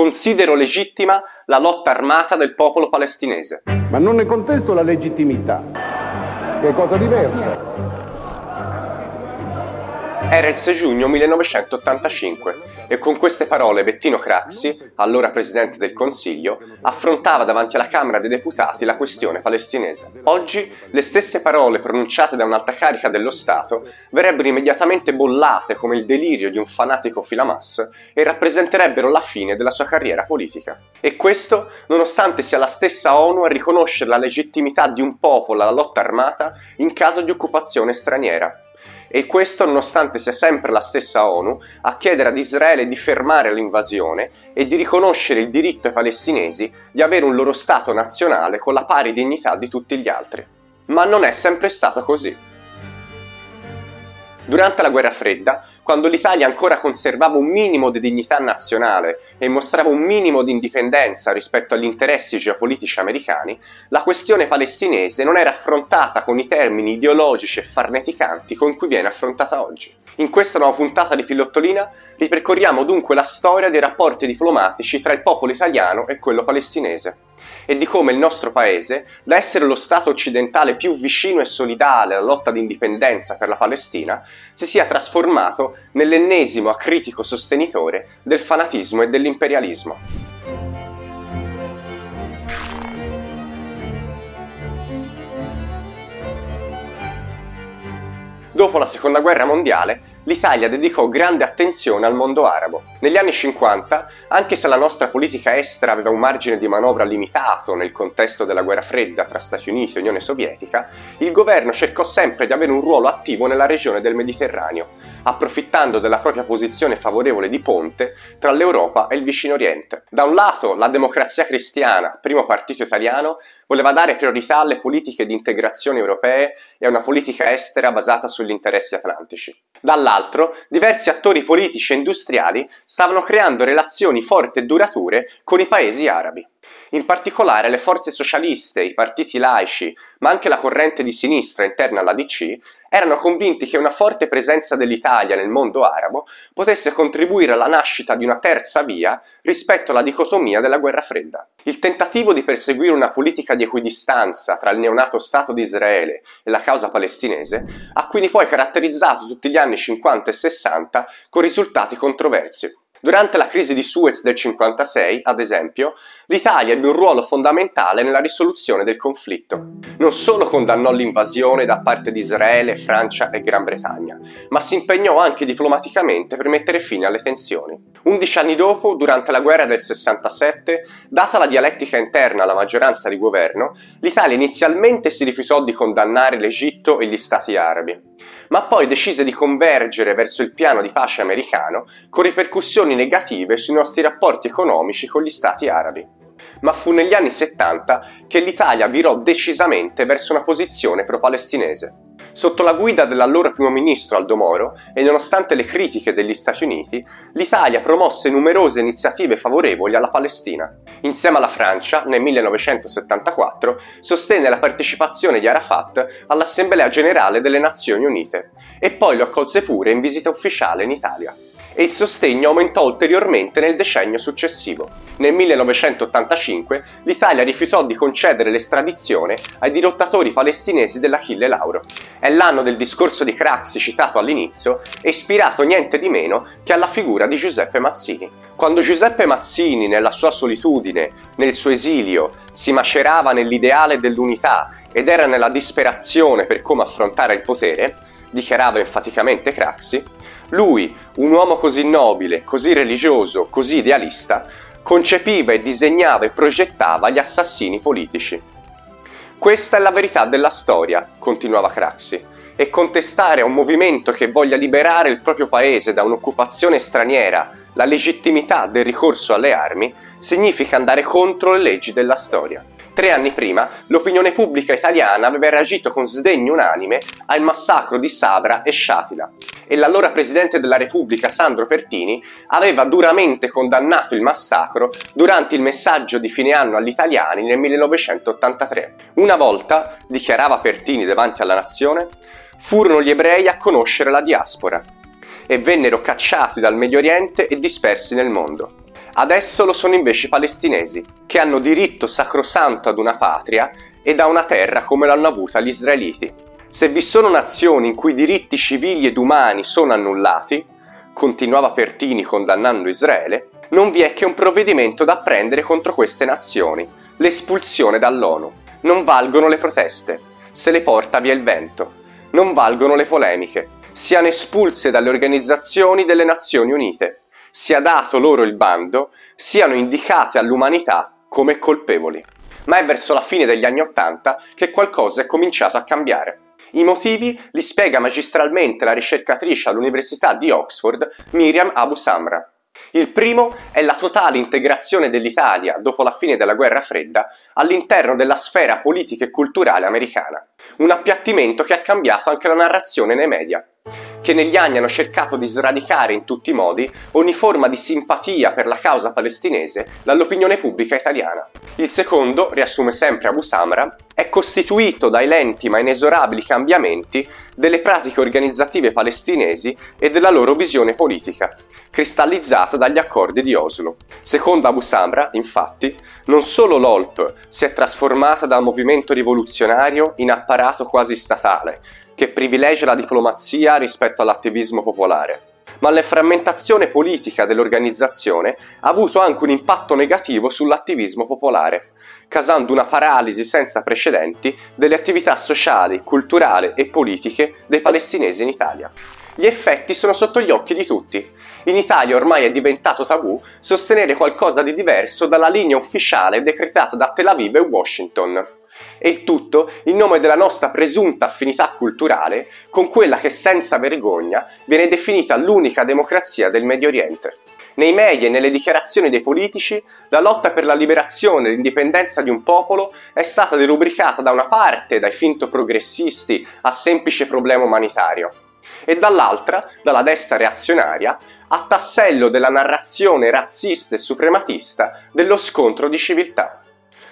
Considero legittima la lotta armata del popolo palestinese. Ma non ne contesto la legittimità, che è cosa diversa. Era il 6 giugno 1985 e con queste parole Bettino Craxi, allora Presidente del Consiglio, affrontava davanti alla Camera dei Deputati la questione palestinese. Oggi le stesse parole pronunciate da un'alta carica dello Stato verrebbero immediatamente bollate come il delirio di un fanatico filamas e rappresenterebbero la fine della sua carriera politica. E questo nonostante sia la stessa ONU a riconoscere la legittimità di un popolo alla lotta armata in caso di occupazione straniera e questo nonostante sia sempre la stessa ONU a chiedere ad Israele di fermare l'invasione e di riconoscere il diritto ai palestinesi di avere un loro Stato nazionale con la pari dignità di tutti gli altri. Ma non è sempre stato così. Durante la guerra fredda, quando l'Italia ancora conservava un minimo di dignità nazionale e mostrava un minimo di indipendenza rispetto agli interessi geopolitici americani, la questione palestinese non era affrontata con i termini ideologici e farneticanti con cui viene affrontata oggi. In questa nuova puntata di Pillottolina ripercorriamo dunque la storia dei rapporti diplomatici tra il popolo italiano e quello palestinese e di come il nostro paese, da essere lo Stato occidentale più vicino e solidale alla lotta di indipendenza per la Palestina, si sia trasformato nell'ennesimo acritico sostenitore del fanatismo e dell'imperialismo. Dopo la seconda guerra mondiale, l'Italia dedicò grande attenzione al mondo arabo. Negli anni 50, anche se la nostra politica estera aveva un margine di manovra limitato nel contesto della guerra fredda tra Stati Uniti e Unione Sovietica, il governo cercò sempre di avere un ruolo attivo nella regione del Mediterraneo, approfittando della propria posizione favorevole di ponte tra l'Europa e il vicino Oriente. Da un lato, la democrazia cristiana, primo partito italiano, voleva dare priorità alle politiche di integrazione europee e a una politica estera basata sugli interessi atlantici. Dall'altro, diversi attori politici e industriali stavano creando relazioni forti e durature con i paesi arabi. In particolare le forze socialiste, i partiti laici, ma anche la corrente di sinistra interna alla DC, erano convinti che una forte presenza dell'Italia nel mondo arabo potesse contribuire alla nascita di una terza via rispetto alla dicotomia della guerra fredda. Il tentativo di perseguire una politica di equidistanza tra il neonato Stato di Israele e la causa palestinese ha quindi poi caratterizzato tutti gli anni 50 e 60 con risultati controversi. Durante la crisi di Suez del 56, ad esempio, l'Italia ebbe un ruolo fondamentale nella risoluzione del conflitto. Non solo condannò l'invasione da parte di Israele, Francia e Gran Bretagna, ma si impegnò anche diplomaticamente per mettere fine alle tensioni. Undici anni dopo, durante la guerra del 67, data la dialettica interna alla maggioranza di governo, l'Italia inizialmente si rifiutò di condannare l'Egitto e gli Stati arabi ma poi decise di convergere verso il piano di pace americano con ripercussioni negative sui nostri rapporti economici con gli stati arabi. Ma fu negli anni 70 che l'Italia virò decisamente verso una posizione pro-palestinese. Sotto la guida dell'allora primo ministro Aldo Moro e nonostante le critiche degli Stati Uniti, l'Italia promosse numerose iniziative favorevoli alla Palestina. Insieme alla Francia, nel 1974, sostenne la partecipazione di Arafat all'Assemblea generale delle Nazioni Unite e poi lo accolse pure in visita ufficiale in Italia e il sostegno aumentò ulteriormente nel decennio successivo. Nel 1985 l'Italia rifiutò di concedere l'estradizione ai dirottatori palestinesi dell'Achille Lauro. È l'anno del discorso di Craxi citato all'inizio ispirato niente di meno che alla figura di Giuseppe Mazzini. Quando Giuseppe Mazzini, nella sua solitudine, nel suo esilio, si macerava nell'ideale dell'unità ed era nella disperazione per come affrontare il potere, dichiarava enfaticamente Craxi, lui, un uomo così nobile, così religioso, così idealista, concepiva e disegnava e progettava gli assassini politici. Questa è la verità della storia, continuava Craxi, e contestare a un movimento che voglia liberare il proprio paese da un'occupazione straniera la legittimità del ricorso alle armi significa andare contro le leggi della storia. Tre anni prima l'opinione pubblica italiana aveva reagito con sdegno unanime al massacro di Sabra e Shatila e l'allora presidente della Repubblica Sandro Pertini aveva duramente condannato il massacro durante il messaggio di fine anno agli italiani nel 1983. Una volta, dichiarava Pertini davanti alla nazione, furono gli ebrei a conoscere la diaspora e vennero cacciati dal Medio Oriente e dispersi nel mondo. Adesso lo sono invece i palestinesi, che hanno diritto sacrosanto ad una patria e da una terra come l'hanno avuta gli israeliti. Se vi sono nazioni in cui i diritti civili ed umani sono annullati, continuava Pertini condannando Israele, non vi è che un provvedimento da prendere contro queste nazioni, l'espulsione dall'ONU. Non valgono le proteste, se le porta via il vento. Non valgono le polemiche, siano espulse dalle organizzazioni delle Nazioni Unite, sia dato loro il bando, siano indicate all'umanità come colpevoli. Ma è verso la fine degli anni Ottanta che qualcosa è cominciato a cambiare. I motivi li spiega magistralmente la ricercatrice all'Università di Oxford Miriam Abu Samra. Il primo è la totale integrazione dell'Italia, dopo la fine della guerra fredda, all'interno della sfera politica e culturale americana. Un appiattimento che ha cambiato anche la narrazione nei media che negli anni hanno cercato di sradicare in tutti i modi ogni forma di simpatia per la causa palestinese dall'opinione pubblica italiana. Il secondo, riassume sempre Abu Samra, è costituito dai lenti ma inesorabili cambiamenti delle pratiche organizzative palestinesi e della loro visione politica, cristallizzata dagli accordi di Oslo. Secondo Abu Samra, infatti, non solo l'OLP si è trasformata da movimento rivoluzionario in apparato quasi statale, che privilegia la diplomazia rispetto all'attivismo popolare. Ma la frammentazione politica dell'organizzazione ha avuto anche un impatto negativo sull'attivismo popolare, causando una paralisi senza precedenti delle attività sociali, culturali e politiche dei palestinesi in Italia. Gli effetti sono sotto gli occhi di tutti. In Italia ormai è diventato tabù sostenere qualcosa di diverso dalla linea ufficiale decretata da Tel Aviv e Washington e il tutto in nome della nostra presunta affinità culturale con quella che senza vergogna viene definita l'unica democrazia del Medio Oriente. Nei media e nelle dichiarazioni dei politici, la lotta per la liberazione e l'indipendenza di un popolo è stata derubricata da una parte dai finto progressisti a semplice problema umanitario e dall'altra, dalla destra reazionaria, a tassello della narrazione razzista e suprematista dello scontro di civiltà.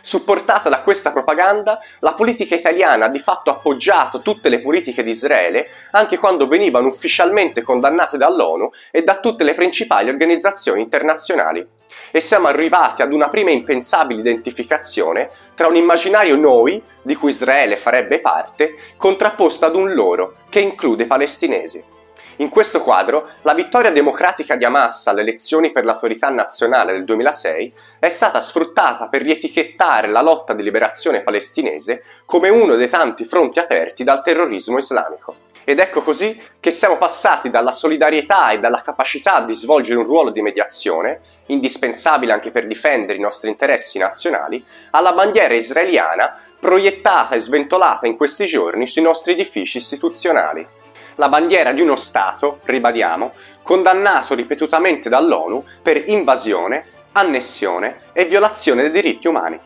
Supportata da questa propaganda, la politica italiana ha di fatto appoggiato tutte le politiche di Israele, anche quando venivano ufficialmente condannate dall'ONU e da tutte le principali organizzazioni internazionali. E siamo arrivati ad una prima impensabile identificazione tra un immaginario noi, di cui Israele farebbe parte, contrapposto ad un loro, che include i palestinesi. In questo quadro, la vittoria democratica di Hamas alle elezioni per l'autorità nazionale del 2006 è stata sfruttata per rietichettare la lotta di liberazione palestinese come uno dei tanti fronti aperti dal terrorismo islamico. Ed ecco così che siamo passati dalla solidarietà e dalla capacità di svolgere un ruolo di mediazione, indispensabile anche per difendere i nostri interessi nazionali, alla bandiera israeliana proiettata e sventolata in questi giorni sui nostri edifici istituzionali la bandiera di uno Stato, ribadiamo, condannato ripetutamente dall'ONU per invasione, annessione e violazione dei diritti umani.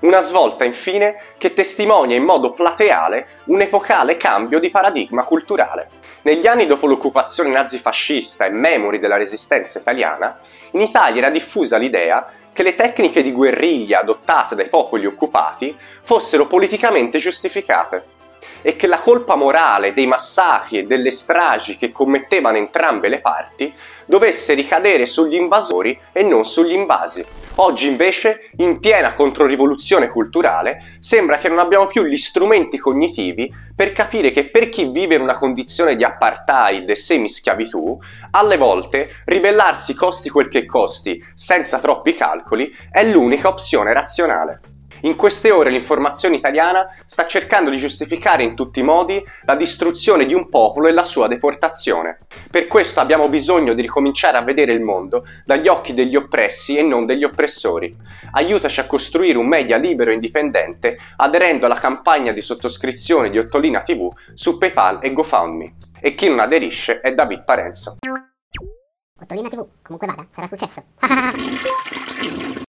Una svolta, infine, che testimonia in modo plateale un epocale cambio di paradigma culturale. Negli anni dopo l'occupazione nazifascista e memori della resistenza italiana, in Italia era diffusa l'idea che le tecniche di guerriglia adottate dai popoli occupati fossero politicamente giustificate e che la colpa morale dei massacri e delle stragi che commettevano entrambe le parti dovesse ricadere sugli invasori e non sugli invasi. Oggi invece, in piena controrivoluzione culturale, sembra che non abbiamo più gli strumenti cognitivi per capire che per chi vive in una condizione di apartheid e semi-schiavitù, alle volte ribellarsi costi quel che costi, senza troppi calcoli, è l'unica opzione razionale. In queste ore l'informazione italiana sta cercando di giustificare in tutti i modi la distruzione di un popolo e la sua deportazione. Per questo abbiamo bisogno di ricominciare a vedere il mondo dagli occhi degli oppressi e non degli oppressori. Aiutaci a costruire un media libero e indipendente aderendo alla campagna di sottoscrizione di Ottolina TV su PayPal e GoFundMe. E chi non aderisce è David Parenzo. Ottolina TV, comunque vada, sarà successo.